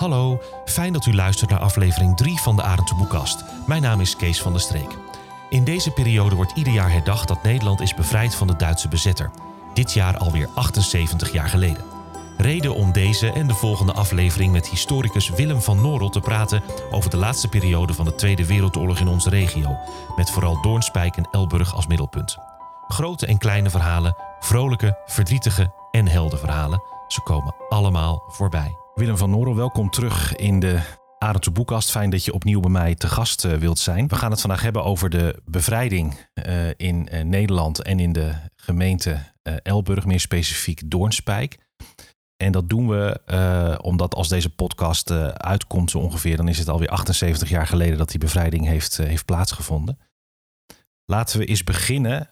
Hallo, fijn dat u luistert naar aflevering 3 van de Arendse Boekkast. Mijn naam is Kees van der Streek. In deze periode wordt ieder jaar herdacht dat Nederland is bevrijd van de Duitse bezetter. Dit jaar alweer 78 jaar geleden. Reden om deze en de volgende aflevering met historicus Willem van Norel te praten over de laatste periode van de Tweede Wereldoorlog in onze regio, met vooral Doornspijk en Elburg als middelpunt. Grote en kleine verhalen, vrolijke, verdrietige en heldenverhalen, ze komen allemaal voorbij. Willem van Norel, welkom terug in de Arendse Boekast. Fijn dat je opnieuw bij mij te gast eh, wilt zijn. We gaan het vandaag hebben over de bevrijding uh, in uh, Nederland en in de gemeente Elburg, meer specifiek Doornspijk. En dat doen we omdat als deze podcast uitkomt zo ongeveer, dan is het alweer 78 jaar geleden dat die bevrijding heeft, heeft plaatsgevonden. Laten we eens beginnen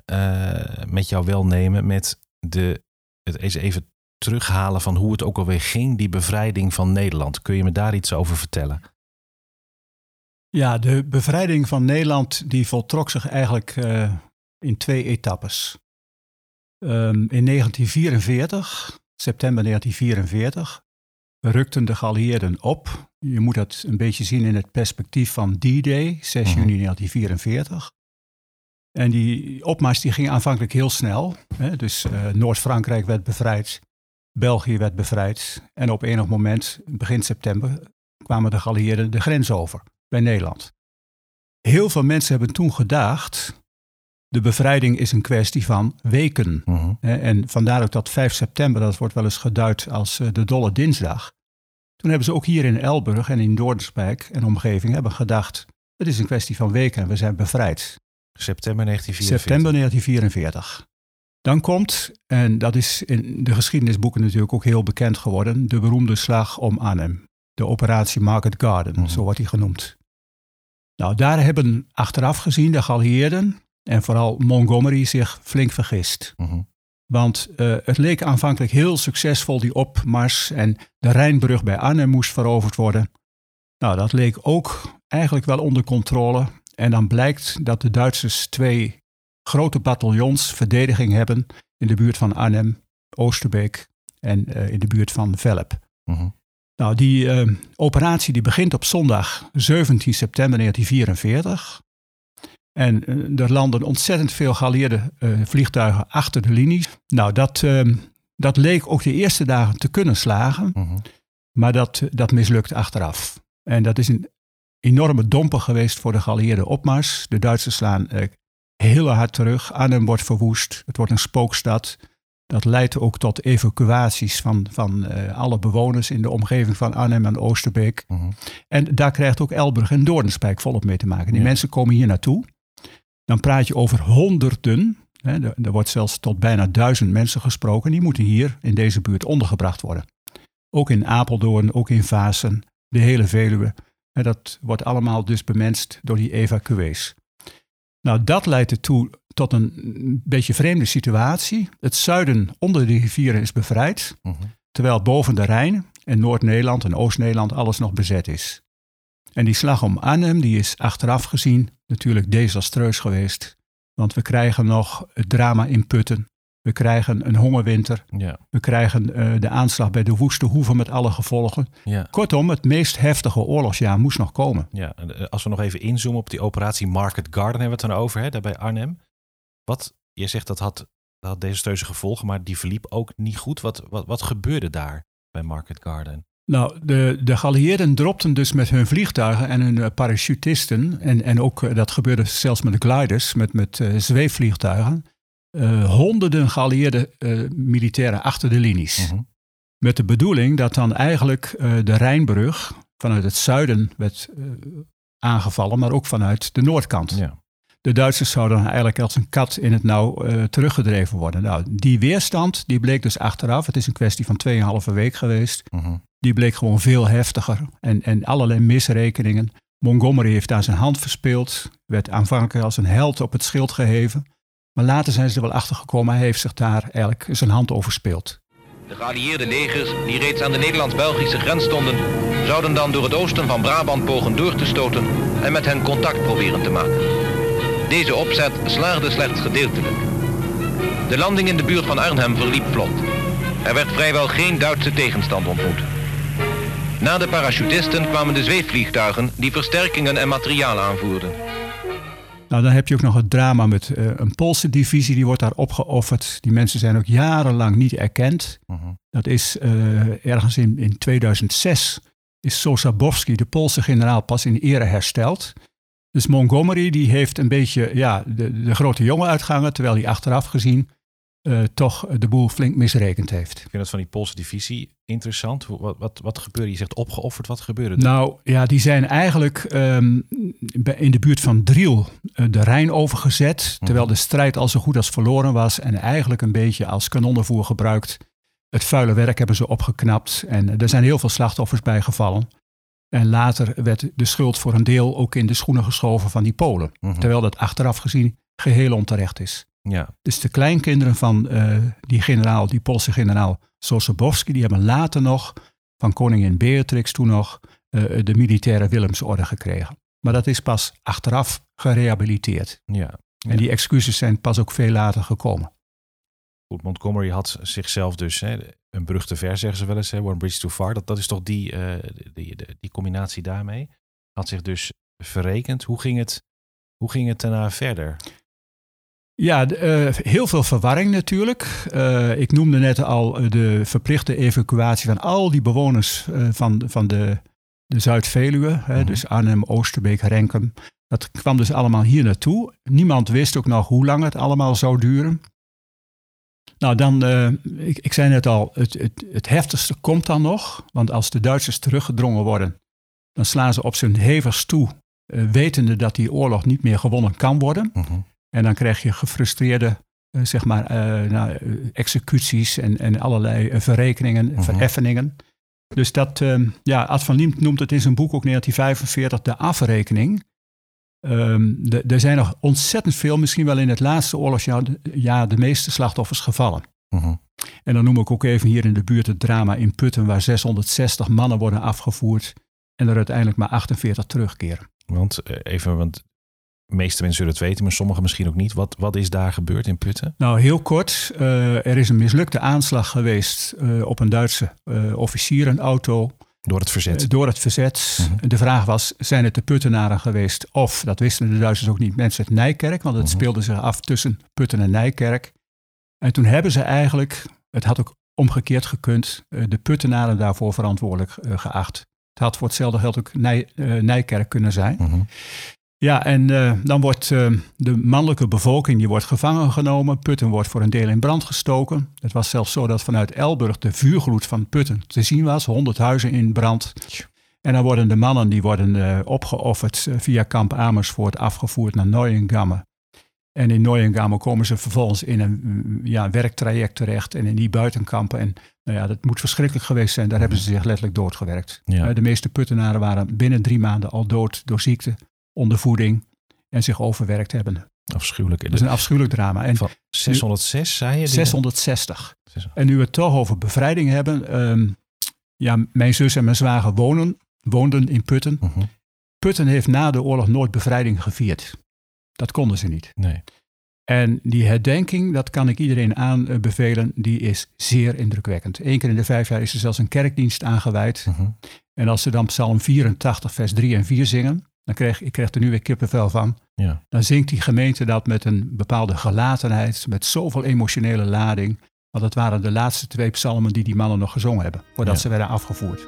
met jouw welnemen met de, het eens even terughalen van hoe het ook alweer ging, die bevrijding van Nederland. Kun je me daar iets over vertellen? Ja, de bevrijding van Nederland die voltrok zich eigenlijk uh, in twee etappes. Um, in 1944, september 1944, rukten de geallieerden op. Je moet dat een beetje zien in het perspectief van D-Day, 6 juni 1944. En die opmars die ging aanvankelijk heel snel. Hè? Dus uh, Noord-Frankrijk werd bevrijd. België werd bevrijd. En op enig moment, begin september, kwamen de geallieerden de grens over bij Nederland. Heel veel mensen hebben toen gedacht, de bevrijding is een kwestie van weken. Mhm. En vandaar ook dat 5 september, dat wordt wel eens geduid als eh, de dolle dinsdag. Toen hebben ze ook hier in Elburg en in Doornspijk en omgeving hebben gedacht, het is een kwestie van weken en we zijn bevrijd. September 1944. September 1944. Dan komt, en dat is in de geschiedenisboeken natuurlijk ook heel bekend geworden, de beroemde slag om Arnhem. De operatie Market Garden, Mhm. zo wordt die genoemd. Nou, daar hebben achteraf gezien de geallieerden en vooral Montgomery zich flink vergist. Mhm. Want eh, het leek aanvankelijk heel succesvol, die opmars. En de Rijnbrug bij Arnhem moest veroverd worden. Nou, dat leek ook eigenlijk wel onder controle. En dan blijkt dat de Duitsers twee grote bataljons verdediging hebben in de buurt van Arnhem, Oosterbeek en eh, in de buurt van Velp. Mhm. Nou, die eh, operatie die begint op zondag 17 september 1944. En eh, er landen ontzettend veel geallieerde eh, vliegtuigen achter de linies. Nou, dat, eh, dat leek ook de eerste dagen te kunnen slagen, Mhm. maar dat, dat mislukt achteraf. En dat is een enorme domper geweest voor de geallieerde opmars. De Duitsers slaan heel hard terug. Arnhem wordt verwoest. Het wordt een spookstad. Dat leidt ook tot evacuaties van, van eh, alle bewoners in de omgeving van Arnhem en Oosterbeek. Mhm. En daar krijgt ook Elburg en Doornspijk volop mee te maken. Die Ja. mensen komen hier naartoe. Dan praat je over honderden. Hè, er, er wordt zelfs tot bijna duizend mensen gesproken. Die moeten hier in deze buurt ondergebracht worden. Ook in Apeldoorn, ook in Vaassen, de hele Veluwe. En dat wordt allemaal dus bemenst door die evacuees. Nou, dat leidt ertoe tot een beetje vreemde situatie. Het zuiden onder de rivieren is bevrijd, Mhm. terwijl boven de Rijn en Noord-Nederland en Oost-Nederland alles nog bezet is. En die slag om Arnhem die is achteraf gezien natuurlijk desastreus geweest. Want we krijgen nog het drama in Putten. We krijgen een hongerwinter. Ja. We krijgen eh, de aanslag bij de Woeste Hoeve met alle gevolgen. Ja. Kortom, het meest heftige oorlogsjaar moest nog komen. Ja, eh, als we nog even inzoomen op die operatie Market Garden hebben we het dan over, hè, daar bij Arnhem. Wat, je zegt dat had, dat had desastreuze gevolgen, maar die verliep ook niet goed. Wat, wat, wat gebeurde daar bij Market Garden? Nou, de, de geallieerden dropten dus met hun vliegtuigen en hun eh, parachutisten. En, en ook, dat gebeurde zelfs met de gliders, met, met zweefvliegtuigen. Eh, honderden geallieerde eh, militairen achter de linies. Mhm. Met de bedoeling dat dan eigenlijk eh, de Rijnbrug vanuit het zuiden werd aangevallen, maar ook vanuit de noordkant. Ja. De Duitsers zouden eigenlijk als een kat in het nauw teruggedreven worden. Nou, die weerstand die bleek dus achteraf, het is een kwestie van 2,5 week geweest, Mhm. die bleek gewoon veel heftiger en, en allerlei misrekeningen. Montgomery heeft daar zijn hand verspeeld, werd aanvankelijk als een held op het schild geheven. Maar later zijn ze er wel achter gekomen, hij heeft zich daar eigenlijk zijn hand overspeeld. De geallieerde legers, die reeds aan de Nederlands-Belgische grens stonden, zouden dan door het oosten van Brabant pogen door te stoten en met hen contact proberen te maken. Deze opzet slaagde slechts gedeeltelijk. De landing in de buurt van Arnhem verliep vlot. Er werd vrijwel geen Duitse tegenstand ontmoet. Na de parachutisten kwamen de zweefvliegtuigen die versterkingen en materiaal aanvoerden. Nou, dan heb je ook nog het drama met uh, een Poolse divisie, die wordt daar opgeofferd. Die mensen zijn ook jarenlang niet erkend. Mhm. Dat is uh, ergens in, in 2006 is Sosabowski, de Poolse generaal, pas in ere hersteld. Dus Montgomery die heeft een beetje ja, de, de grote jongen uitgangen, terwijl hij achteraf gezien uh, toch de boel flink misrekend heeft. Ik vind dat van die Poolse divisie interessant. Wat, wat, wat gebeurde? Je zegt opgeofferd, wat gebeurde er? Nou ja, die zijn eigenlijk um, in de buurt van Driel uh, de Rijn overgezet, terwijl de strijd al zo goed als verloren was en eigenlijk een beetje als kanonnenvoer gebruikt. Het vuile werk hebben ze opgeknapt en er zijn heel veel slachtoffers bijgevallen. En later werd de schuld voor een deel ook in de schoenen geschoven van die Polen. Mhm. Terwijl dat achteraf gezien geheel onterecht is. Ja. Dus de kleinkinderen van uh, die generaal, die Poolse generaal Sosabowski, die hebben later nog van koningin Beatrix toen nog uh, de militaire Willemsorde gekregen. Maar dat is pas achteraf gerehabiliteerd. Ja. En die excuses zijn pas ook veel later gekomen. Goed, Montgomery had zichzelf dus, hè, een brug te ver zeggen ze wel eens, hè, one bridge too far. Dat, dat is toch die, uh, die, die, die, combinatie daarmee. Had zich dus verrekend. Hoe ging het, hoe ging het daarna verder? Ja, uh, heel veel verwarring natuurlijk. Uh, ik noemde net al de verplichte evacuatie van al die bewoners uh, van, van de, de Zuid-Veluwe. Mm -hmm. Dus Arnhem, Oosterbeek, Renkum. Dat kwam dus allemaal hier naartoe. Niemand wist ook nog hoe lang het allemaal zou duren. Nou, dan, ik, ik zei net al, het, het, het heftigste komt dan nog. Want als de Duitsers teruggedrongen worden, dan slaan ze op zijn hevigst toe, wetende dat die oorlog niet meer gewonnen kan worden. Mm -hmm. En dan krijg je gefrustreerde uh, zeg maar, uh, nou, executies en, en allerlei verrekeningen, Mhm. vereffeningen. Dus dat, ja, Ad van Liemt noemt het in zijn boek ook 1945 de afrekening. Um, de, er zijn nog ontzettend veel, misschien wel in het laatste oorlogsjaar ja, de meeste slachtoffers gevallen. Mhm. En dan noem ik ook even hier in de buurt het drama in Putten, waar 660 mannen worden afgevoerd en er uiteindelijk maar 48 terugkeren. Want even, want de meeste mensen zullen het weten, maar sommigen misschien ook niet. Wat, wat is daar gebeurd in Putten? Nou, heel kort. Uh, er is een mislukte aanslag geweest uh, op een Duitse uh, officierenauto. Door het verzet? door het verzet. -hmm. De vraag was, zijn het de Puttenaren geweest? Of, dat wisten de Duitsers ook niet, mensen uit Nijkerk. Want het Mhm. speelde zich af tussen Putten en Nijkerk. En toen hebben ze eigenlijk, het had ook omgekeerd gekund, de Puttenaren daarvoor verantwoordelijk geacht. Het had voor hetzelfde geld ook Nij, Nijkerk kunnen zijn. -hmm. Ja, en uh, dan wordt uh, de mannelijke bevolking die wordt gevangen genomen. Putten wordt voor een deel in brand gestoken. Het was zelfs zo dat vanuit Elburg de vuurgloed van Putten te zien was. 100 huizen in brand. En dan worden de mannen die worden uh, opgeofferd via kamp Amersfoort afgevoerd naar Neuengamme. En in Neuengamme komen ze vervolgens in een ja, werktraject terecht en in die buitenkampen. En nou ja, dat moet verschrikkelijk geweest zijn. Daar hebben ze zich letterlijk doodgewerkt. Ja. de meeste Puttenaren waren binnen drie maanden al dood door ziekte ondervoeding en zich overwerkt hebben. Afschuwelijk. Dat is een afschuwelijk drama. En Van 606 zei je? 660. En nu we het toch over bevrijding hebben. Um, ja, mijn zus en mijn zwager wonen, woonden in Putten. Uh -huh. Putten heeft na de oorlog nooit bevrijding gevierd. Dat konden ze niet. Nee. En die herdenking, dat kan ik iedereen aanbevelen, die is zeer indrukwekkend. Eén keer in de vijf jaar is er zelfs een kerkdienst aangeweid. Uh -huh. En als ze dan Psalm 84, vers 3 en 4 zingen, dan krijg ik krijg er nu weer kippenvel van. Ja. Dan zingt die gemeente dat met een bepaalde gelatenheid, met zoveel emotionele lading. Want het waren de laatste twee psalmen die die mannen nog gezongen hebben, voordat Ja. ze werden afgevoerd.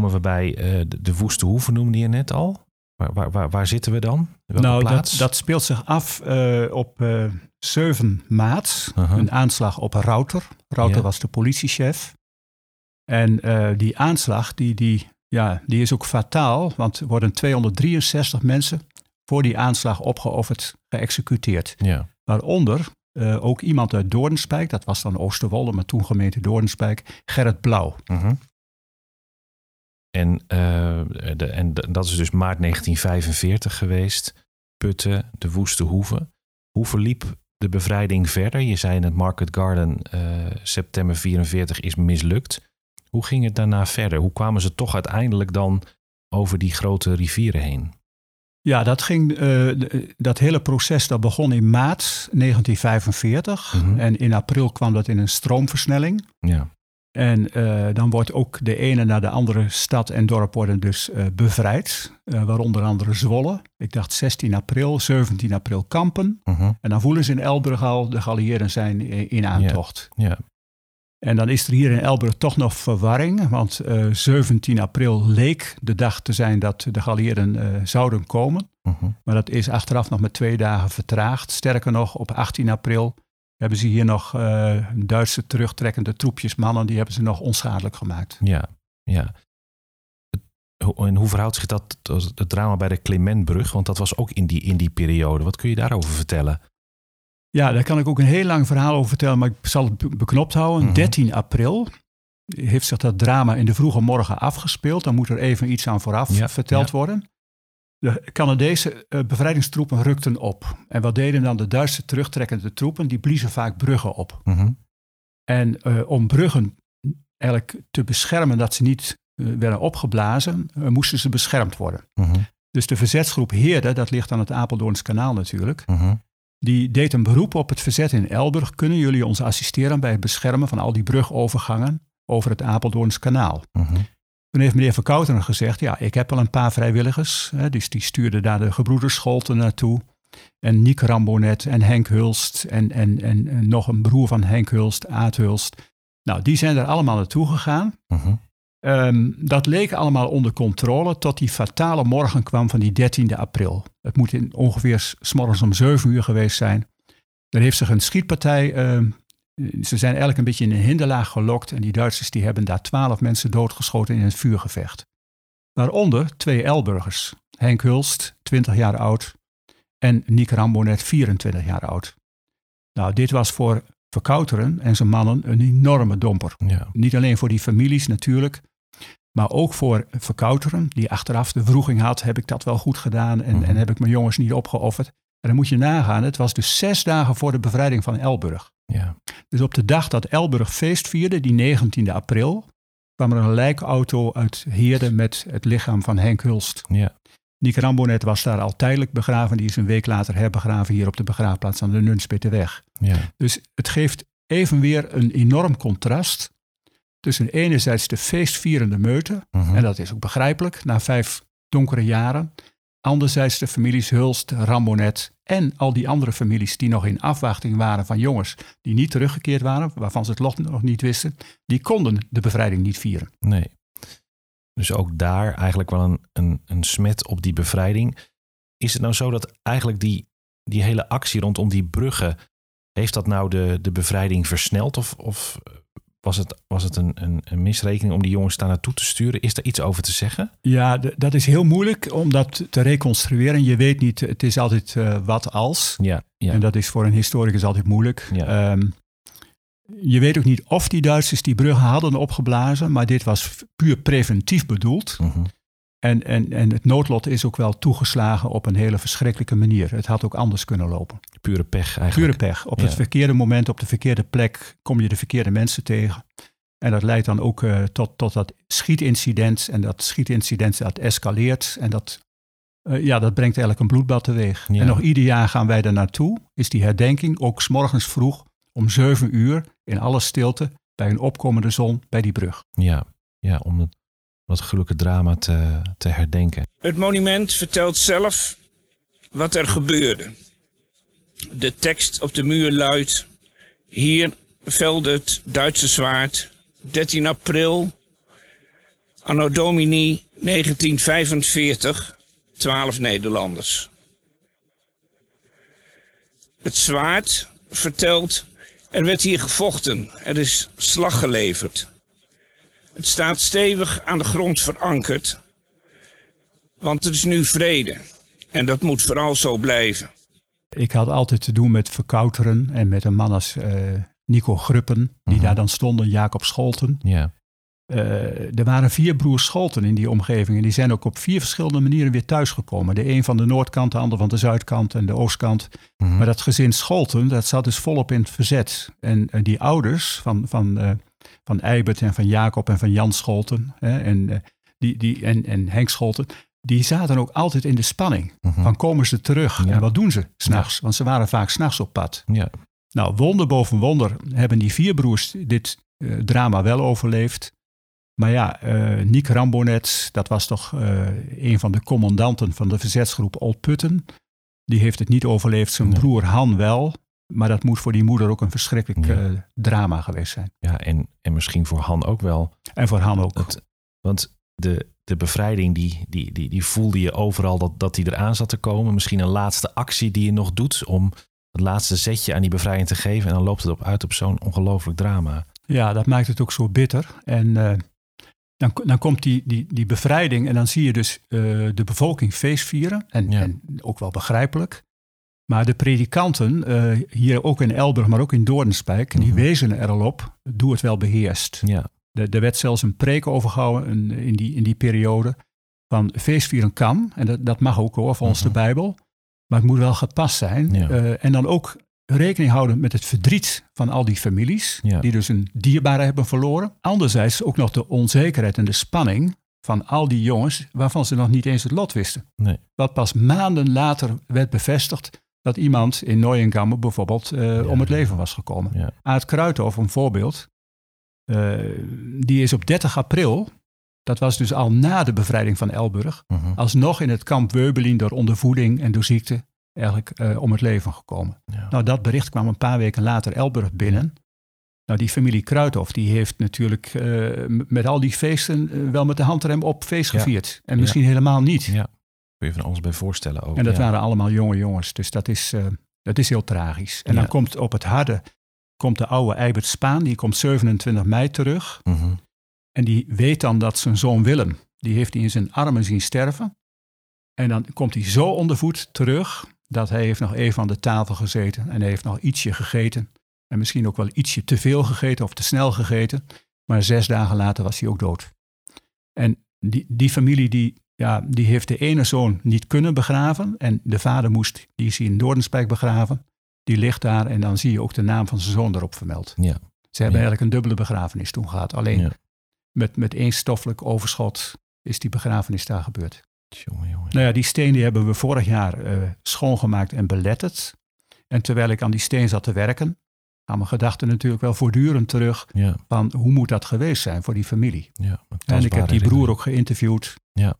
Komen we bij uh, de, Woeste Hoeven, noemde je net al. Waar, waar, waar, waar zitten we dan? Welke nou, dat, dat, speelt zich af uh, op uh, 7 maart. Uh -huh. Een aanslag op Router. Router ja. was de politiechef. En uh, die aanslag die, die Ja, die is ook fataal, want er worden 263 mensen voor die aanslag opgeofferd, geëxecuteerd. Ja. Waaronder uh, ook iemand uit Doornspijk, dat was dan Oosterwolde, maar toen gemeente Doornspijk, Gerrit Blauw. Mhm. En, uh, de, en dat is dus maart 1945 geweest. Putten, de Woeste Hoeve. Hoe verliep de bevrijding verder? Je zei in het Market Garden uh, september 44 is mislukt. Hoe ging het daarna verder? Hoe kwamen ze toch uiteindelijk dan over die grote rivieren heen? Ja, dat, ging, uh, dat hele proces dat begon in maart 1945. Mm -hmm. En in april kwam dat in een stroomversnelling. Ja. En uh, dan wordt ook de ene naar de andere stad en dorp worden dus uh, bevrijd. waaronder andere Zwolle. Ik dacht 16 april, 17 april Kampen. -hmm. En dan voelen ze in Elburg al, de geallieerden zijn in aantocht. Ja. En dan is er hier in Elburg toch nog verwarring, want uh, 17 april leek de dag te zijn dat de geallieerden uh, zouden komen. -huh. Maar dat is achteraf nog met twee dagen vertraagd. Sterker nog, op 18 april hebben ze hier nog uh, Duitse terugtrekkende troepjes mannen, die hebben ze nog onschadelijk gemaakt. Ja, ja. En hoe verhoudt zich dat het drama bij de Clementbrug? Want dat was ook in die, in die periode. Wat kun je daarover vertellen? Ja, daar kan ik ook een heel lang verhaal over vertellen, maar ik zal het beknopt houden. Mhm. 13 april heeft zich dat drama in de vroege morgen afgespeeld. Dan moet er even iets aan vooraf Ja, verteld ja. worden. De Canadese eh, bevrijdingstroepen rukten op. En wat deden dan de Duitse terugtrekkende troepen? Die bliezen vaak bruggen op. Mhm. En eh, om bruggen eigenlijk te beschermen dat ze niet eh, werden opgeblazen, moesten ze beschermd worden. Mhm. Dus de verzetsgroep Heerde, dat ligt aan het Apeldoorns kanaal natuurlijk, Mhm. die deed een beroep op het verzet in Elburg. Kunnen jullie ons assisteren bij het beschermen van al die brugovergangen over het Apeldoorns kanaal? Toen heeft meneer Verkouteren gezegd, ja, ik heb al een paar vrijwilligers. Hè, dus die stuurde daar de gebroeders Scholten naartoe. En Niek Rambonet en Henk Hulst en, en, en, en nog een broer van Henk Hulst, Aad Hulst. Nou, die zijn er allemaal naartoe gegaan. Mhm. Ehm, dat leek allemaal onder controle tot die fatale morgen kwam van die 13e april. Het moet in ongeveer s morgens om 7 uur geweest zijn. Er heeft zich een schietpartij, ehm, ze zijn eigenlijk een beetje in een hinderlaag gelokt en die Duitsers die hebben daar 12 mensen doodgeschoten in een vuurgevecht. Waaronder twee Elburgers, Henk Hulst, 20 jaar oud, en Niek Rambonet, 24 jaar oud. Nou, dit was voor Verkouteren en zijn mannen een enorme domper. Ja. Niet alleen voor die families natuurlijk, maar ook voor Verkouteren, die achteraf de vroeging had, heb ik dat wel goed gedaan en, Mhm. en heb ik mijn jongens niet opgeofferd. En dan moet je nagaan, het was dus zes dagen voor de bevrijding van Elburg. Ja. Dus op de dag dat Elburg feest vierde, die 19e april, kwam er een lijkauto uit Heerde met het lichaam van Henk Hulst. Ja. Nick Rambonet was daar al tijdelijk begraven, die is een week later herbegraven hier op de begraafplaats aan de Nunspeterweg. Ja. Dus het geeft even weer een enorm contrast tussen enerzijds de feestvierende meute, Mhm. en dat is ook begrijpelijk na vijf donkere jaren, anderzijds de families Hulst, Rambonet en al die andere families die nog in afwachting waren van jongens die niet teruggekeerd waren, waarvan ze het lot nog niet wisten, die konden de bevrijding niet vieren. Nee. Dus ook daar eigenlijk wel een, een, een smet op die bevrijding. Is het nou zo dat eigenlijk die, die hele actie rondom die bruggen, heeft dat nou de, de bevrijding versneld? Of, of was het, was het een, een, een misrekening om die jongens daar naartoe te sturen? Is er iets over te zeggen? Ja, dat is heel moeilijk om dat te reconstrueren. Je weet niet, het is altijd eh, wat als. Ja, ja. En dat is voor een historicus altijd moeilijk. Ja. Ehm, je weet ook niet of die Duitsers die bruggen hadden opgeblazen, maar dit was puur preventief bedoeld. Mhm. En, en, en het noodlot is ook wel toegeslagen op een hele verschrikkelijke manier. Het had ook anders kunnen lopen. Pure pech Pure eigenlijk. pech. Op Ja. het verkeerde moment, op de verkeerde plek kom je de verkeerde mensen tegen. En dat leidt dan ook eh, tot, tot dat schietincident. En dat schietincident dat escaleert. En dat, eh, ja, dat brengt eigenlijk een bloedbad teweeg. Ja. En nog ieder jaar gaan wij er naartoe. Is die herdenking ook 's morgens vroeg om 7 uur in alle stilte bij een opkomende zon bij die brug. Ja, ja om het, dat gruwelijke drama te, te herdenken. Het monument vertelt zelf wat er gebeurde. De tekst op de muur luidt: Hier velde het Duitse zwaard 13 april, anno domini 1945, 12 Nederlanders. Het zwaard vertelt: Er werd hier gevochten, er is slag geleverd. Het staat stevig aan de grond verankerd. Want het is nu vrede. En dat moet vooral zo blijven. Ik had altijd te doen met verkouteren en met een man als eh, Nico Gruppen, die Mhm. daar dan stonden, Jacob Scholten. Ja. Eh, er waren vier broers Scholten in die omgeving en die zijn ook op vier verschillende manieren weer thuisgekomen. De een van de noordkant, de ander van de zuidkant en de oostkant. Mhm. Maar dat gezin Scholten, dat zat dus volop in het verzet. En, en die ouders van, van, eh, van Eibert en van Jacob en van Jan Scholten hè, en, eh, die, die, en, en Henk Scholten, die zaten ook altijd in de spanning. Mhm. Van komen ze terug Ja. en wat doen ze s'nachts? Want ze waren vaak s'nachts op pad. Ja. Nou, wonder boven wonder hebben die vier broers dit eh, drama wel overleefd. Maar ja, eh Niek Rambonet, dat was toch eh, een van de commandanten van de verzetsgroep Old Putten. Die heeft het niet overleefd, zijn Nee. broer Han wel. Maar dat moet voor die moeder ook een verschrikkelijk Ja. eh, drama geweest zijn. ja en, en misschien voor Han ook wel. En voor Han ook. Het, want de, de bevrijding, die, die, die, die voelde je overal dat, dat die eraan zat te komen. Misschien een laatste actie die je nog doet om het laatste zetje aan die bevrijding te geven. En dan loopt het op uit op zo'n ongelooflijk drama. Ja, dat maakt het ook zo bitter. En eh, dan, dan komt die, die, die bevrijding en dan zie je dus eh, de bevolking feestvieren. En, Ja. en ook wel begrijpelijk. Maar de predikanten, eh, hier ook in Elburg, maar ook in Doornspijk, die Mhm. wezen er al op, doe het wel beheerst. Ja, Er, er werd zelfs een preek overgehouden in, in, die, in die periode van feestvieren kan. En dat, dat mag ook hoor, volgens Mhm. de Bijbel. Maar het moet wel gepast zijn. Ja. Eh, en dan ook rekening houden met het verdriet van al die families. Ja. Die dus een dierbare hebben verloren. Anderzijds ook nog de onzekerheid en de spanning van al die jongens waarvan ze nog niet eens het lot wisten. Nee. Wat pas maanden later werd bevestigd dat iemand in Neuengamme bijvoorbeeld eh, om het leven was gekomen. Ja. Aad Kruithof, een voorbeeld, eh, die is op 30 april, dat was dus al na de bevrijding van Elburg, Mhm. alsnog in het kamp Weubelin door ondervoeding en door ziekte eigenlijk eh, om het leven gekomen. Ja. Nou, dat bericht kwam een paar weken later Elburg binnen. Nou, die familie Kruithof, die heeft natuurlijk met al die feesten wel met de handrem op feest gevierd. En misschien helemaal niet. Ja. Kun je van alles bij voorstellen ook. En dat ja. waren allemaal jonge jongens. Dus dat is, eh, dat is heel tragisch. En Ja. dan komt op het harde komt de oude Eibert Spaan. Die komt 27 mei terug. Mhm. En die weet dan dat zijn zoon Willem, die heeft hij in zijn armen zien sterven. En dan komt hij zo onder voet terug dat hij heeft nog even aan de tafel gezeten. En hij heeft nog ietsje gegeten. En misschien ook wel ietsje te veel gegeten of te snel gegeten. Maar zes dagen later was hij ook dood. En die, die familie die, ja, die heeft de ene zoon niet kunnen begraven. En de vader moest, die is in Doornspijk begraven. Die ligt daar en dan zie je ook de naam van zijn zoon erop vermeld. Ja. Ze hebben Ja. eigenlijk een dubbele begrafenis toen gehad. Alleen Ja. met, met één stoffelijk overschot is die begrafenis daar gebeurd. Jongen, jongen. Nou ja, die steen die hebben we vorig jaar eh, schoongemaakt en beletterd. En terwijl ik aan die steen zat te werken, gaan mijn gedachten natuurlijk wel voortdurend terug Ja, van hoe moet dat geweest zijn voor die familie. ja. En ik heb die broer ook geïnterviewd. Ja.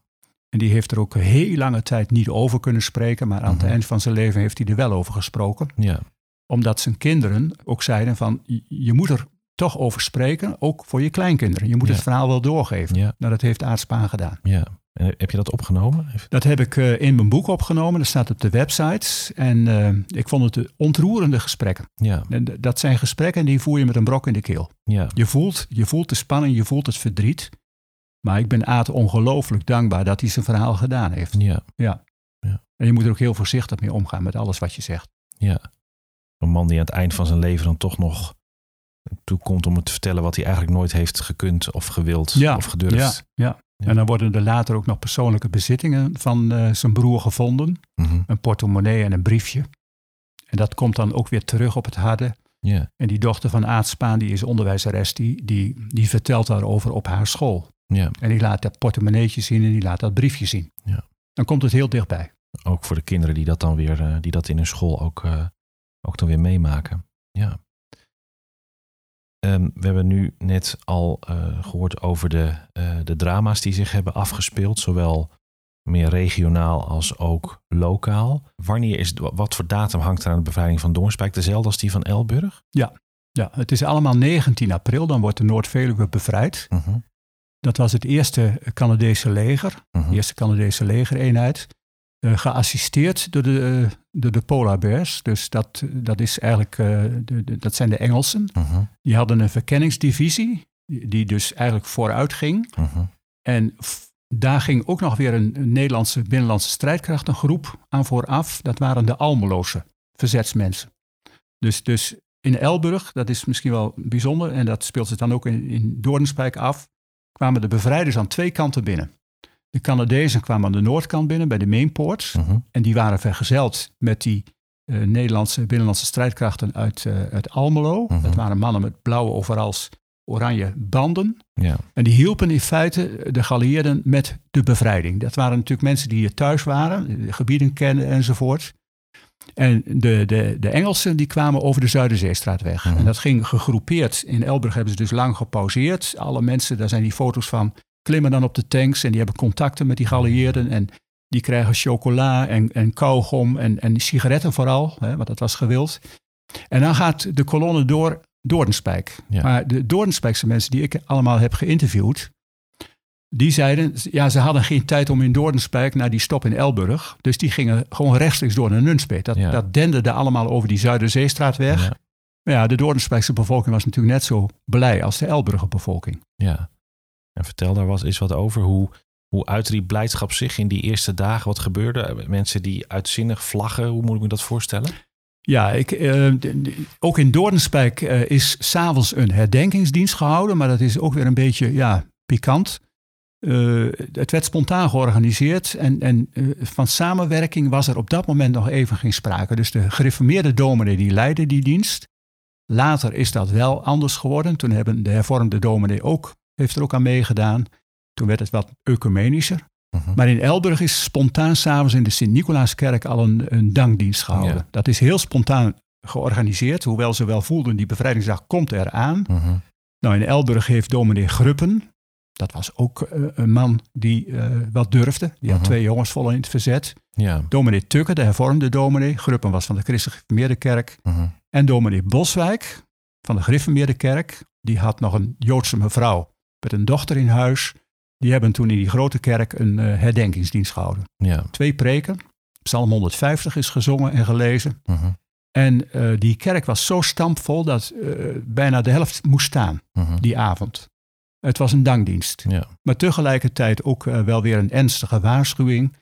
En die heeft er ook heel lange tijd niet over kunnen spreken, maar aan Mhm. het eind van zijn leven heeft hij er wel over gesproken. Ja, Omdat zijn kinderen ook zeiden van je- moet er toch over spreken, ook voor je kleinkinderen. Je moet Ja. het verhaal wel doorgeven. ja, Nou, dat heeft Aad Spaan gedaan. ja. En heb je dat opgenomen? Dat heb ik eh, in mijn boek opgenomen. Dat staat op de website. En eh, ik vond het ontroerende gesprekken. Ja, En dat zijn gesprekken die voer je met een brok in de keel. ja. Je voelt, je voelt de spanning, je voelt het verdriet. Maar ik ben Aad ongelooflijk dankbaar dat hij zijn verhaal gedaan heeft. Ja, En je moet er ook heel voorzichtig mee omgaan met alles wat je zegt. ja. Een man die aan het eind van zijn leven dan toch nog toekomt om het te vertellen wat hij eigenlijk nooit heeft gekund of gewild Ja, of gedurfd. Ja, ja. Ja. En dan worden er later ook nog persoonlijke bezittingen van eh, zijn broer gevonden. Mhm. Een portemonnee en een briefje. En dat komt dan ook weer terug op het harde. ja, En die dochter van Aad Spaan, die is onderwijzeres, die, die, die vertelt daarover op haar school. Ja. En die laat dat portemonneetje zien en die laat dat briefje zien. Ja. Dan komt het heel dichtbij. Ook voor de kinderen die dat dan weer, eh, die dat in hun school ook, eh, ook dan weer meemaken. Ja. Ehm, we hebben nu net al eh, gehoord over de, de drama's die zich hebben afgespeeld, zowel meer regionaal als ook lokaal. Wanneer is wat voor datum hangt er aan de bevrijding van Doornspijk? Dezelfde als die van Elburg? Ja, het is allemaal 19 april, dan wordt de Noord-Veluwe bevrijd. Mhm, Dat was het eerste Canadese leger, mhm. de eerste Canadese legereenheid. eh, geassisteerd door de, eh, door de Polar Bears. Dus dat, dat, is eigenlijk, eh, de, de- dat zijn de Engelsen. Mhm, Die hadden een verkenningsdivisie. die, die dus eigenlijk vooruit ging. Mhm. En daar ging ook nog weer een, een Nederlandse binnenlandse strijdkrachtengroep aan vooraf. Dat waren de Almeloze verzetsmensen. Dus, dus in Elburg, dat is misschien wel bijzonder, en dat speelt zich dan ook in, in Doornspijk af, kwamen de bevrijders aan twee kanten binnen. De Canadezen kwamen aan de noordkant binnen, bij de Mainpoort. Mhm. En die waren vergezeld met die eh, Nederlandse binnenlandse strijdkrachten uit, eh, uit Almelo. Mhm. Dat waren mannen met blauwe overals, oranje banden. Ja. En die hielpen in feite de geallieerden met de bevrijding. Dat waren natuurlijk mensen die hier thuis waren, de gebieden kenden enzovoort. En de, de, de Engelsen die kwamen over de Zuiderzeestraatweg. Mhm. En dat ging gegroepeerd. In Elburg hebben ze dus lang gepauzeerd. Alle mensen, daar zijn die foto's van, klimmen dan op de tanks en die hebben contacten met die geallieerden. En die krijgen chocola en, en kauwgom en, en sigaretten vooral, hè, want dat was gewild. En dan gaat de kolonne door Doornspijk. Ja. Maar de Doornspijkse mensen die ik allemaal heb geïnterviewd, die zeiden, ja, ze hadden geen tijd om in Doornspijk naar die stop in Elburg. Dus die gingen gewoon rechtstreeks door naar Nunspeet. Dat, Ja. dat denderde allemaal over die Zuiderzeestraatweg. Ja. Maar ja, de Doornspijkse bevolking was natuurlijk net zo blij als de Elburger bevolking. Ja. En vertel daar eens wat over. Hoe, hoe uitte die blijdschap zich in die eerste dagen? Wat gebeurde? Mensen die uitzinnig vlaggen, hoe moet ik me dat voorstellen? Ja, ik, eh, ook in Doornspijk eh, is s'avonds een herdenkingsdienst gehouden, maar dat is ook weer een beetje ja, pikant. Eh, het werd spontaan georganiseerd en, en eh, van samenwerking was er op dat moment nog even geen sprake. Dus de gereformeerde dominee die leidde die dienst. Later is dat wel anders geworden. Toen hebben de hervormde dominee ook, heeft er ook aan meegedaan. Toen werd het wat ecumenischer. Mhm. Maar in Elburg is spontaan s'avonds in de Sint-Nicolaaskerk al een, een dankdienst gehouden. Ja. Dat is heel spontaan georganiseerd, hoewel ze wel voelden die bevrijdingsdag komt eraan. Mhm. Nou, in Elburg heeft dominee Gruppen, dat was ook eh, een man die eh, wat durfde. Die had Mhm. twee jongens vol in het verzet. Ja. Dominee Tukker, de hervormde dominee. Gruppen was van de Christelijk Gereformeerde Kerk. Mhm. En dominee Boswijk van de Gereformeerde Kerk. Die had nog een Joodse mevrouw met een dochter in huis. Die hebben toen in die grote kerk een eh, herdenkingsdienst gehouden. Ja. Twee preken. Psalm 150 is gezongen en gelezen. Mhm. En die kerk was zo stampvol dat bijna de helft moest staan die avond. Het was een dankdienst. Ja. Maar tegelijkertijd ook eh, wel weer een ernstige waarschuwing.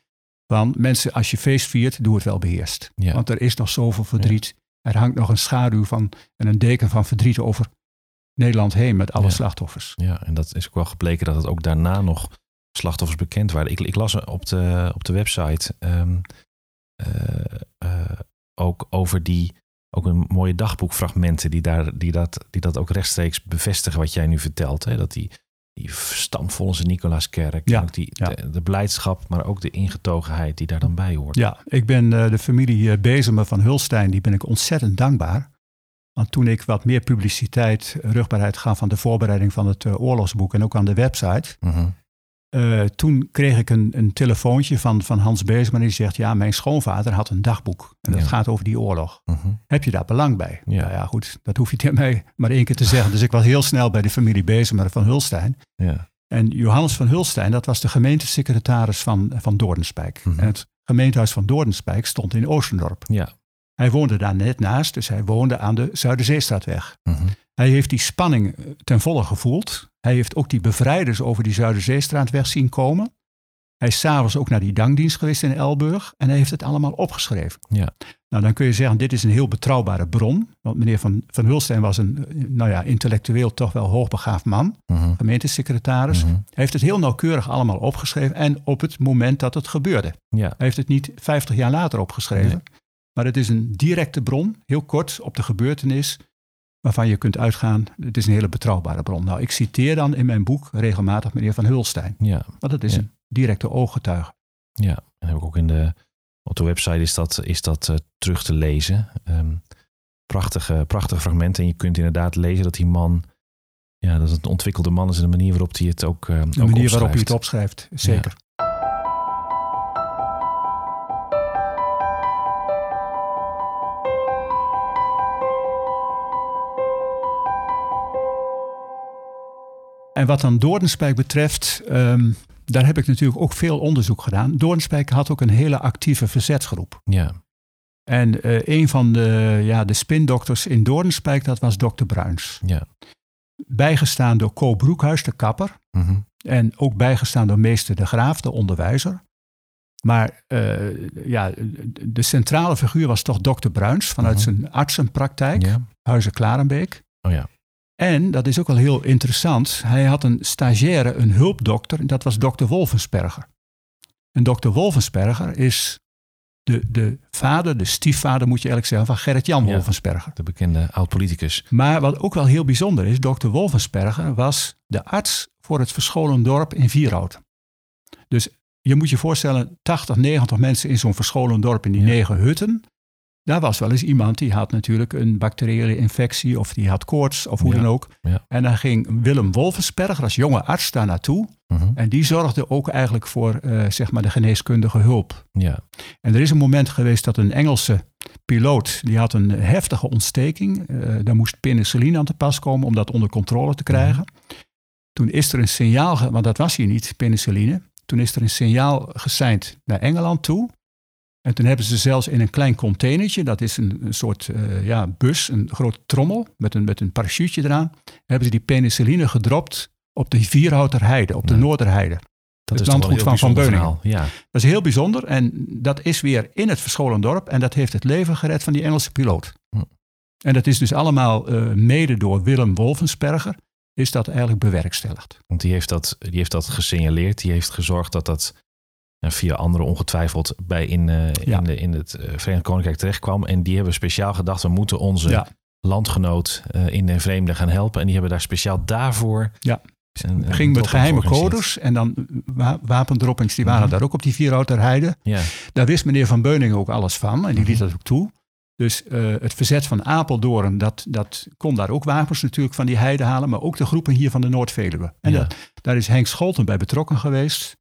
Van mensen, als je feest viert, doe het wel beheerst. Ja. Want er is nog zoveel verdriet. Er hangt nog een schaduw van en een deken van verdriet over Nederland heen met alle slachtoffers. Ja, en dat is ook wel gebleken dat het ook daarna nog slachtoffers bekend waren. Ik, ik las op de, op de website ehm, eh, eh, ook over die, ook een mooie dagboekfragmenten die, daar, die, dat, die dat ook rechtstreeks bevestigen wat jij nu vertelt. Hè? Dat die, die stampvolle Sint-Nicolaaskerk, Ja, en ook die, ja. de, de blijdschap, maar ook de ingetogenheid die daar dan bij hoort. Ja, ik ben eh, de familie eh, Bezemer van Hulstein, die ben ik ontzettend dankbaar. Want toen ik wat meer publiciteit, rugbaarheid gaf aan de voorbereiding van het eh, oorlogsboek en ook aan de website, Mhm. Eh, toen kreeg ik een, een telefoontje van, van Hans Bezemer die zegt, ja, mijn schoonvader had een dagboek en dat Ja. gaat over die oorlog. Mhm. Heb je daar belang bij? Ja. Nou ja, goed, dat hoef je tegen mij maar één keer te zeggen. Dus ik was heel snel bij de familie Bezemer van Hulstein. Ja. En Johannes van Hulstein, dat was de gemeentesecretaris van, van Doornspijk. Mhm. En het gemeentehuis van Doornspijk stond in Oostendorp. Ja. Hij woonde daar net naast, dus hij woonde aan de Zuiderzeestraatweg. Mhm. Hij heeft die spanning eh, ten volle gevoeld. Hij heeft ook die bevrijders over die Zuiderzeestraatweg zien komen. Hij is s'avonds ook naar die dankdienst geweest in Elburg en hij heeft het allemaal opgeschreven. Ja. Nou, dan kun je zeggen, dit is een heel betrouwbare bron. Want meneer Van, van Hulstein was een, eh, nou ja, intellectueel toch wel hoogbegaafd man, Mhm. gemeentesecretaris. Mhm. Hij heeft het heel nauwkeurig allemaal opgeschreven en op het moment dat het gebeurde. Ja. Hij heeft het niet 50 jaar later opgeschreven. Maar het is een directe bron, heel kort op de gebeurtenis, waarvan je kunt uitgaan, het is een hele betrouwbare bron. Nou, ik citeer dan in mijn boek regelmatig meneer Van Hulstein. Ja. Want het is Ja. een directe ooggetuige. Ja, en heb ik ook in de, op de website is dat, is dat eh, terug te lezen. Ehm, prachtige, prachtige fragmenten. En je kunt inderdaad lezen dat die man, ja, dat het een ontwikkelde man is en de manier waarop hij het ook, eh De manier waarop je het opschrijft, zeker. En wat dan Doornspijk betreft, ehm, daar heb ik natuurlijk ook veel onderzoek gedaan. Doornspijk had ook een hele actieve verzetsgroep. Ja, En eh, een van de, ja, de spindokters in Doornspijk, dat was dokter Bruins. ja, bijgestaan door Co Broekhuis, de kapper. Mhm. En ook bijgestaan door meester De Graaf, de onderwijzer. Maar eh, ja, de centrale figuur was toch dokter Bruins vanuit Mhm. zijn artsenpraktijk, Ja. Huizen Klarenbeek. Oh ja. En, dat is ook wel heel interessant, hij had een stagiaire, een hulpdokter, en dat was dokter Wolfensperger. En dokter Wolfensperger is de, de vader, de stiefvader moet je eigenlijk zeggen, van Gerrit-Jan Ja. Wolfensperger. De bekende oud-politicus. Maar wat ook wel heel bijzonder is, dokter Wolfensperger was de arts voor het verscholen dorp in Vierhout. Dus je moet je voorstellen, 80, 90 mensen in zo'n verscholen dorp in die Ja. negen hutten. Daar was wel eens iemand die had natuurlijk een bacteriële infectie of die had koorts of hoe Ja. dan ook. Ja. En dan ging Willem Wolfensperger als jonge arts daar naartoe. Mhm. En die zorgde ook eigenlijk voor eh, zeg maar de geneeskundige hulp. Ja. En er is een moment geweest dat een Engelse piloot, die had een heftige ontsteking. Eh daar moest penicilline aan te pas komen om dat onder controle te krijgen. Toen is er een signaal, want dat was hier niet, penicilline. Toen is er een signaal geseind naar Engeland toe. En toen hebben ze zelfs in een klein containertje, dat is een, een soort eh, ja, bus, een grote trommel met een, met een parachute eraan, hebben ze die penicilline gedropt op de Vierhouter Heide, op de Ja. Noorderheide. Dat Het is landgoed van Van verhaal. Ja. Dat is heel bijzonder en dat is weer in het verscholen dorp en dat heeft het leven gered van die Engelse piloot. Hm. En dat is dus allemaal eh, mede door Willem Wolfensperger is dat eigenlijk bewerkstelligd. Want die heeft, dat, die heeft dat gesignaleerd. Die heeft gezorgd dat dat eh, via anderen ongetwijfeld bij in, eh, Ja. in, de, in het eh, Verenigd Koninkrijk terecht kwam. En die hebben speciaal gedacht, we moeten onze Ja. landgenoot eh, in de vreemde gaan helpen. En die hebben daar speciaal daarvoor... Ja. een- een ging met geheime codes en dan wa- wapendroppings, die waren Mhm. daar ook op die Vierhouter Heide. Ja, Daar wist meneer Van Beuningen ook alles van en die liet Mhm. dat ook toe. Dus het verzet van Apeldoorn, dat, dat kon daar ook wapens natuurlijk van die heide halen, maar ook de groepen hier van de Noord-Veluwe. En Ja. dat, daar is Henk Scholten bij betrokken geweest.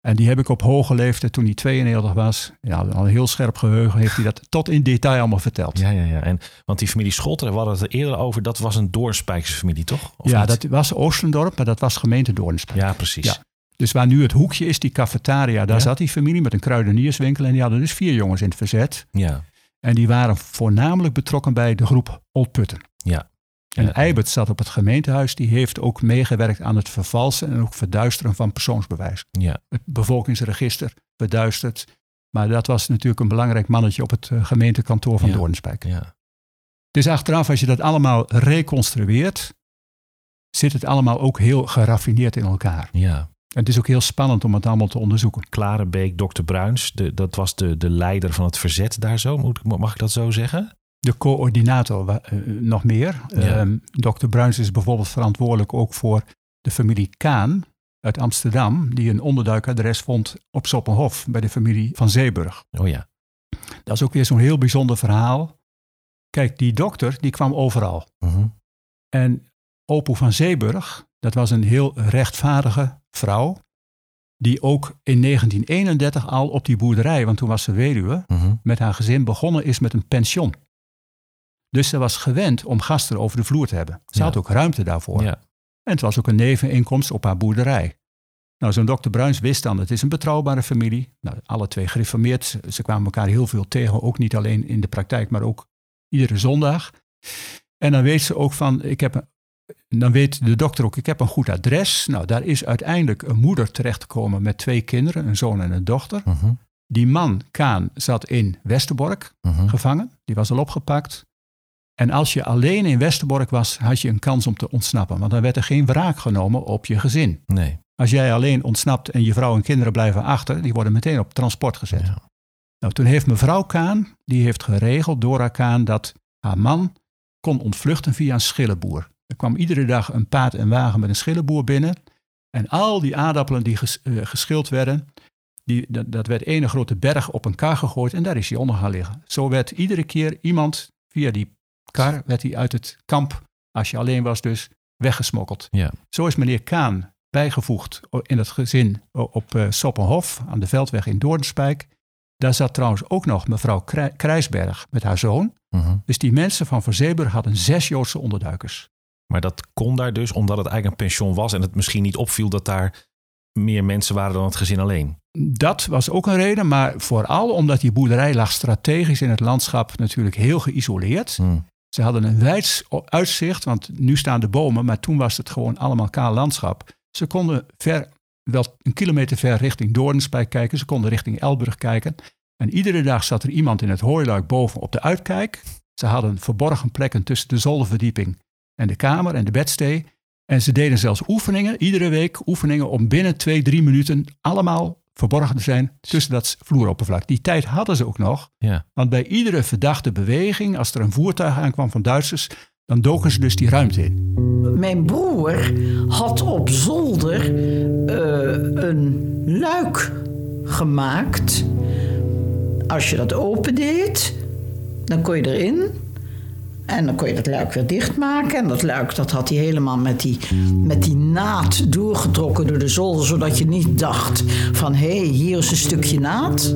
En die heb ik op hoge leeftijd, toen hij 92 was, ja, al een heel scherp geheugen, heeft hij dat tot in detail allemaal verteld. ja, ja. ja. En, want die familie Scholter, we hadden het er eerder over, dat was een Doornspijkse familie, toch? Of ja, niet? dat was Oostendorp, maar dat was gemeente Doornspijk. ja precies. Ja. Dus waar nu het hoekje is, die cafetaria, daar Ja. zat die familie met een kruidenierswinkel. En die hadden dus vier jongens in het verzet. Ja. En die waren voornamelijk betrokken bij de groep Old Putten. Ja. En Ja. Eibert zat op het gemeentehuis. Die heeft ook meegewerkt aan het vervalsen en ook verduisteren van persoonsbewijs. Ja. Het bevolkingsregister verduisterd. Maar dat was natuurlijk een belangrijk mannetje op het eh, gemeentekantoor van Ja. Doornspijk. Ja. Dus achteraf, als je dat allemaal reconstrueert, zit het allemaal ook heel geraffineerd in elkaar. ja. En het is ook heel spannend om het allemaal te onderzoeken. Klarenbeek, dokter Bruins, de, dat was de, de leider van het verzet daar zo. Mag ik dat zo zeggen? De coördinator wa- eh, nog meer. Ja. Ehm, Dr. Bruins is bijvoorbeeld verantwoordelijk ook voor de familie Kaan uit Amsterdam, die een onderduikadres vond op Soppenhof bij de familie van Zeeburg. Oh ja. Dat is ook weer zo'n heel bijzonder verhaal. Kijk, die dokter die kwam overal. Mhm. En Opoe van Zeeburg, dat was een heel rechtvaardige vrouw, die ook in 1931 al op die boerderij, want toen was ze weduwe, Mhm. met haar gezin begonnen is met een pension. Dus ze was gewend om gasten over de vloer te hebben. Ze Ja. had ook ruimte daarvoor. Ja. En het was ook een neveninkomst op haar boerderij. Nou, zo'n dokter Bruins wist dan, het is een betrouwbare familie. Nou, alle twee gereformeerd. Ze- Ze kwamen elkaar heel veel tegen, ook niet alleen in de praktijk, maar ook iedere zondag. En dan weet ze ook van, ik heb een, dan weet de dokter ook, ik heb een goed adres. Nou, daar is uiteindelijk een moeder terechtgekomen met twee kinderen, een zoon en een dochter. Mhm. Die man, Kaan, zat in Westerbork Mhm. gevangen. Die was al opgepakt. En als je alleen in Westerbork was, had je een kans om te ontsnappen. Want dan werd er geen wraak genomen op je gezin. Nee. Als jij alleen ontsnapt en je vrouw en kinderen blijven achter, die worden meteen op transport gezet. Ja. Nou, toen heeft mevrouw Kaan, die heeft geregeld, Dora Kaan, dat haar man kon ontvluchten via een schillenboer. Er kwam iedere dag een paard en wagen met een schillenboer binnen. En al die aardappelen die ges- eh, geschild werden, die, dat, dat werd ene grote berg op een kar gegooid en daar is hij onder gaan liggen. Zo werd iedere keer iemand via die kar, werd hij uit het kamp, als je alleen was dus, weggesmokkeld. Ja. Zo is meneer Kaan bijgevoegd in het gezin op eh, Soppenhof aan de Veldweg in Doornspijk. Daar zat trouwens ook nog mevrouw Krij- Krijsberg met haar zoon. Mhm. Dus die mensen van Verzeeburg hadden zes Joodse onderduikers. Maar dat kon daar dus omdat het eigenlijk een pension was en het misschien niet opviel dat daar meer mensen waren dan het gezin alleen. Dat was ook een reden, maar vooral omdat die boerderij lag strategisch in het landschap natuurlijk heel geïsoleerd. Mhm. Ze hadden een wijds uitzicht, want nu staan de bomen, maar toen was het gewoon allemaal kaal landschap. Ze konden ver, wel een kilometer ver richting Doornspijk kijken. Ze konden richting Elburg kijken. En iedere dag zat er iemand in het hooiluik boven op de uitkijk. Ze hadden verborgen plekken tussen de zolderverdieping en de kamer en de bedstee. En ze deden zelfs oefeningen, iedere week oefeningen om binnen twee, drie minuten allemaal verborgen te zijn tussen dat vloeroppervlak. Die tijd hadden ze ook nog. Ja. Want bij iedere verdachte beweging, als er een voertuig aankwam van Duitsers, dan doken ze dus die ruimte in. Mijn broer had op zolder eh, een luik gemaakt. Als je dat opendeed, dan kon je erin. En dan kon je dat luik weer dichtmaken. En dat luik dat had hij helemaal met die, met die naad doorgetrokken door de zolder. Zodat je niet dacht van, hé, hey, hier is een stukje naad.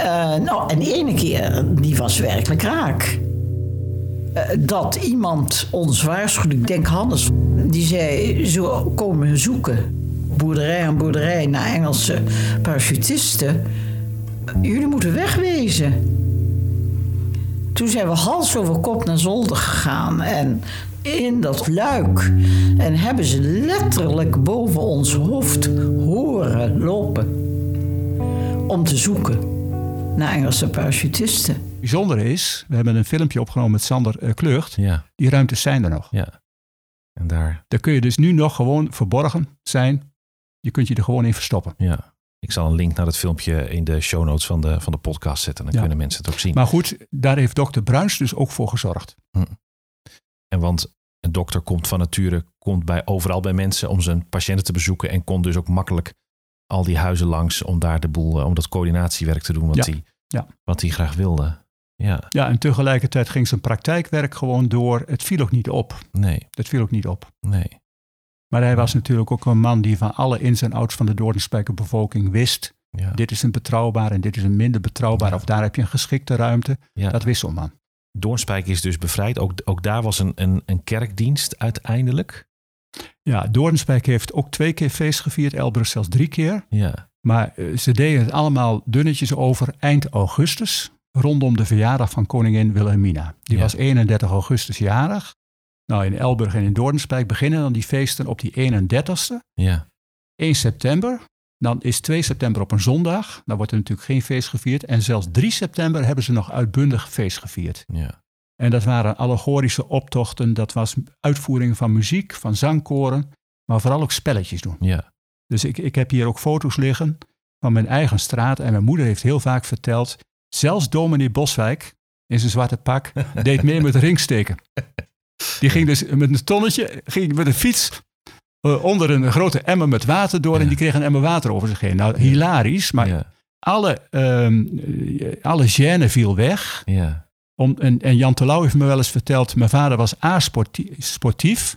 Uh, nou, en de ene keer, die was werkelijk raak. Uh, dat iemand ons waarschuwde, ik denk Hannes, die zei, zo komen zoeken. Boerderij aan boerderij naar Engelse parachutisten. Jullie moeten wegwezen. Toen zijn we hals over kop naar zolder gegaan en in dat luik. En hebben ze letterlijk boven ons hoofd horen lopen. Om te zoeken naar Engelse parachutisten. Bijzonder is, we hebben een filmpje opgenomen met Sander uh, Kleurt. Ja. Die ruimtes zijn er nog. Ja. En daar... Daar kun je dus nu nog gewoon verborgen zijn. Je kunt je er gewoon in verstoppen. Ja. Ik zal een link naar het filmpje in de show notes van de, van de podcast zetten. Dan Ja. kunnen mensen het ook zien. Maar goed, daar heeft dokter Bruins dus ook voor gezorgd. En want een dokter komt van nature komt bij, overal bij mensen om zijn patiënten te bezoeken. En kon dus ook makkelijk al die huizen langs om daar de boel, eh, om dat coördinatiewerk te doen wat Ja. hij Ja. wat hij graag wilde. Ja, Ja, en tegelijkertijd ging zijn praktijkwerk gewoon door. Het viel ook niet op. nee, Het viel ook niet op. nee. Maar hij was natuurlijk ook een man die van alle ins en outs van de Doornspijkerbevolking wist. Ja, Dit is een betrouwbaar en dit is een minder betrouwbaar. Ja. Of daar heb je een geschikte ruimte. ja. Dat wist man. Doornspijk is dus bevrijd. Ook, ook daar was een, een, een kerkdienst uiteindelijk. Ja, Doornspijk heeft ook twee keer feest gevierd. Elbrug zelfs drie keer. Ja, Maar eh, ze deden het allemaal dunnetjes over eind augustus. Rondom de verjaardag van koningin Wilhelmina. Die was 31 augustus jarig. Nou, in Elburg en in Doornspijk beginnen dan die feesten op die 31ste. ja, 1 september. Dan is 2 september op een zondag. Dan wordt er natuurlijk geen feest gevierd. En zelfs 3 september hebben ze nog uitbundig feest gevierd. ja. En dat waren allegorische optochten. Dat was uitvoering van muziek, van zangkoren. Maar vooral ook spelletjes doen. ja. Dus ik, ik heb hier ook foto's liggen van mijn eigen straat. En mijn moeder heeft heel vaak verteld. Zelfs dominee Boswijk in zijn zwarte pak deed mee met ringsteken. Die ging dus met een tonnetje, ging met een fiets eh, onder een grote emmer met water door. En die kreeg een emmer water over zich heen. Nou, hilarisch. Maar ja, alle, eh, alle gêne viel weg. ja. Om, en, en Jan Terlouw heeft me wel eens verteld, mijn vader was A-sportief,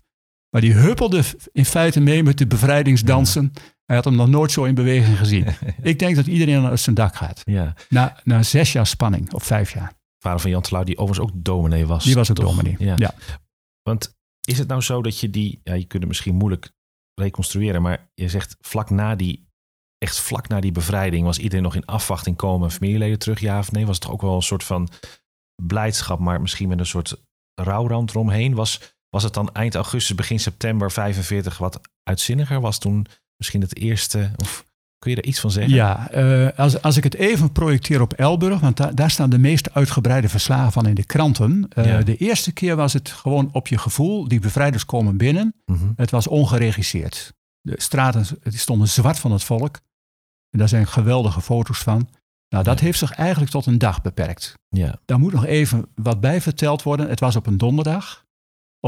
maar die huppelde in feite mee met de bevrijdingsdansen. Hij had hem nog nooit zo in beweging gezien. Ik denk dat iedereen uit zijn dak gaat. ja. Na, na zes jaar spanning, of vijf jaar. Vader van Jan Terlouw, die overigens ook dominee was. Die was ook toch? dominee. Ja. Ja. Want is het nou zo dat je die, ja, je kunt het misschien moeilijk reconstrueren, maar je zegt vlak na die, echt vlak na die bevrijding, was iedereen nog in afwachting komen, familieleden terug, ja of nee? Was het toch ook wel een soort van blijdschap, maar misschien met een soort rouwrand eromheen? Was, was het dan eind augustus, begin september 45 wat uitzinniger? Was toen misschien het eerste, of kun je er iets van zeggen? Ja, eh, als, als ik het even projecteer op Elburg, want da- daar staan de meest uitgebreide verslagen van in de kranten. Eh, Ja. De eerste keer was het gewoon op je gevoel, die bevrijders komen binnen. Mhm. Het was ongeregisseerd. De straten die stonden zwart van het volk. En daar zijn geweldige foto's van. Nou, dat Ja. heeft zich eigenlijk tot een dag beperkt. ja, Daar moet nog even wat bij verteld worden. Het was op een donderdag.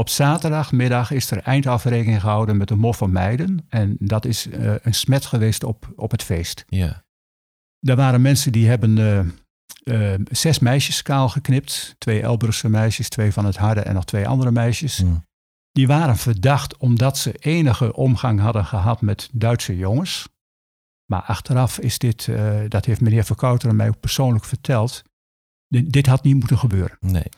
Op zaterdagmiddag is er eindafrekening gehouden met de Mof van Meiden. En dat is eh, een smet geweest op, op het feest. ja, Daar waren mensen die hebben eh, eh, zes meisjes kaal geknipt. Twee Elbrugse meisjes, twee van het Harde en nog twee andere meisjes. Mm. Die waren verdacht omdat ze enige omgang hadden gehad met Duitse jongens. Maar achteraf is dit, dat heeft meneer Verkouteren mij ook persoonlijk verteld. Dit, dit had niet moeten gebeuren. nee,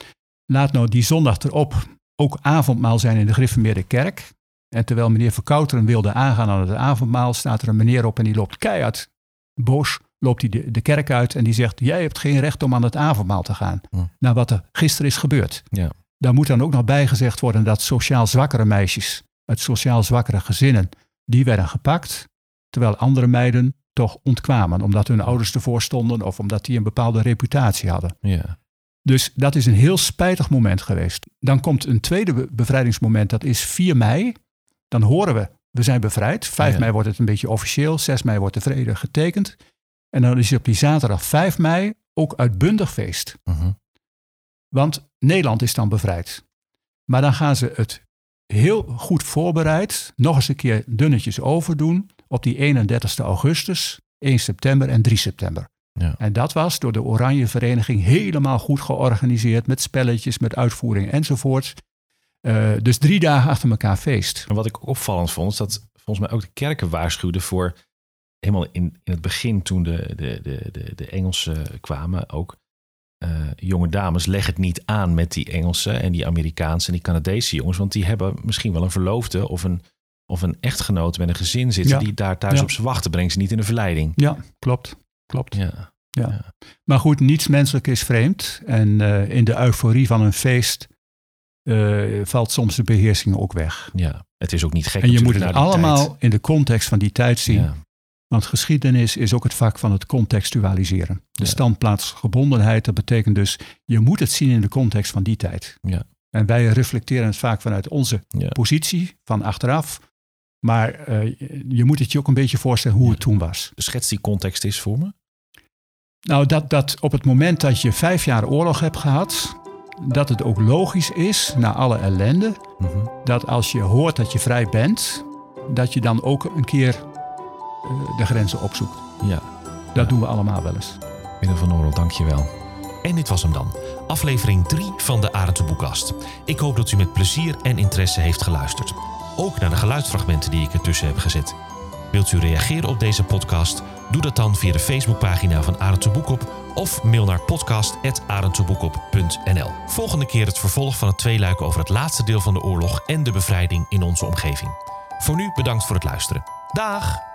Laat nou die zondag erop ook avondmaal zijn in de Griffemeerde kerk. En terwijl meneer Verkouteren wilde aangaan aan het avondmaal, staat er een meneer op en die loopt keihard boos loopt hij de, de kerk uit en die zegt: Jij hebt geen recht om aan het avondmaal te gaan. Hm. Nou, wat er gisteren is gebeurd. Ja. Daar moet dan ook nog bijgezegd worden dat sociaal zwakkere meisjes uit sociaal zwakkere gezinnen, die werden gepakt, terwijl andere meiden toch ontkwamen, omdat hun ouders ervoor stonden of omdat die een bepaalde reputatie hadden. Ja. Dus dat is een heel spijtig moment geweest. Dan komt een tweede be- bevrijdingsmoment, dat is 4 mei. Dan horen we, we zijn bevrijd. 5 Ja. mei wordt het een beetje officieel, 6 mei wordt de vrede getekend. En dan is op die zaterdag 5 mei ook uitbundig feest. Mhm. Want Nederland is dan bevrijd. Maar dan gaan ze het heel goed voorbereid nog eens een keer dunnetjes overdoen op die 31 augustus, 1 september en 3 september. Ja. En dat was door de Oranje Vereniging helemaal goed georganiseerd met spelletjes, met uitvoering enzovoort. Eh, dus drie dagen achter elkaar feest. En wat ik ook opvallend vond, is dat volgens mij ook de kerken waarschuwden voor, helemaal in, in het begin toen de, de, de, de, de Engelsen kwamen, ook eh, jonge dames, leg het niet aan met die Engelse en die Amerikaanse en die Canadese jongens, want die hebben misschien wel een verloofde of een, of een echtgenoot met een gezin zitten Ja. die daar thuis Ja. op ze wachten. Breng ze niet in de verleiding. Ja, klopt. Klopt. Ja, Maar goed, niets menselijk is vreemd. En eh, in de euforie van een feest eh, valt soms de beheersing ook weg. ja. Het is ook niet gek En je moet het allemaal tijd. in de context van die tijd zien. Ja. Want geschiedenis is ook het vak van het contextualiseren. De Ja. standplaatsgebondenheid, dat betekent dus, je moet het zien in de context van die tijd. Ja. En wij reflecteren het vaak vanuit onze Ja. positie, van achteraf. Maar eh, je moet het je ook een beetje voorstellen hoe Ja. het toen was. Schets die context eens voor me. Nou, dat, dat op het moment dat je vijf jaar oorlog hebt gehad, dat het ook logisch is, na alle ellende, Mhm. dat als je hoort dat je vrij bent, dat je dan ook een keer eh, de grenzen opzoekt. Ja. Dat doen we allemaal wel eens. Willem van Oorlog, dank je wel. En dit was hem dan. Aflevering 3 van de Arendse Boekkast. Ik hoop dat u met plezier en interesse heeft geluisterd. Ook naar de geluidsfragmenten die ik ertussen heb gezet. Wilt u reageren op deze podcast? Doe dat dan via de Facebookpagina van Arendse Boekop of mail naar podcast.arendtseboekop.nl. Volgende keer het vervolg van het tweeluik over het laatste deel van de oorlog en de bevrijding in onze omgeving. Voor nu bedankt voor het luisteren. Dag!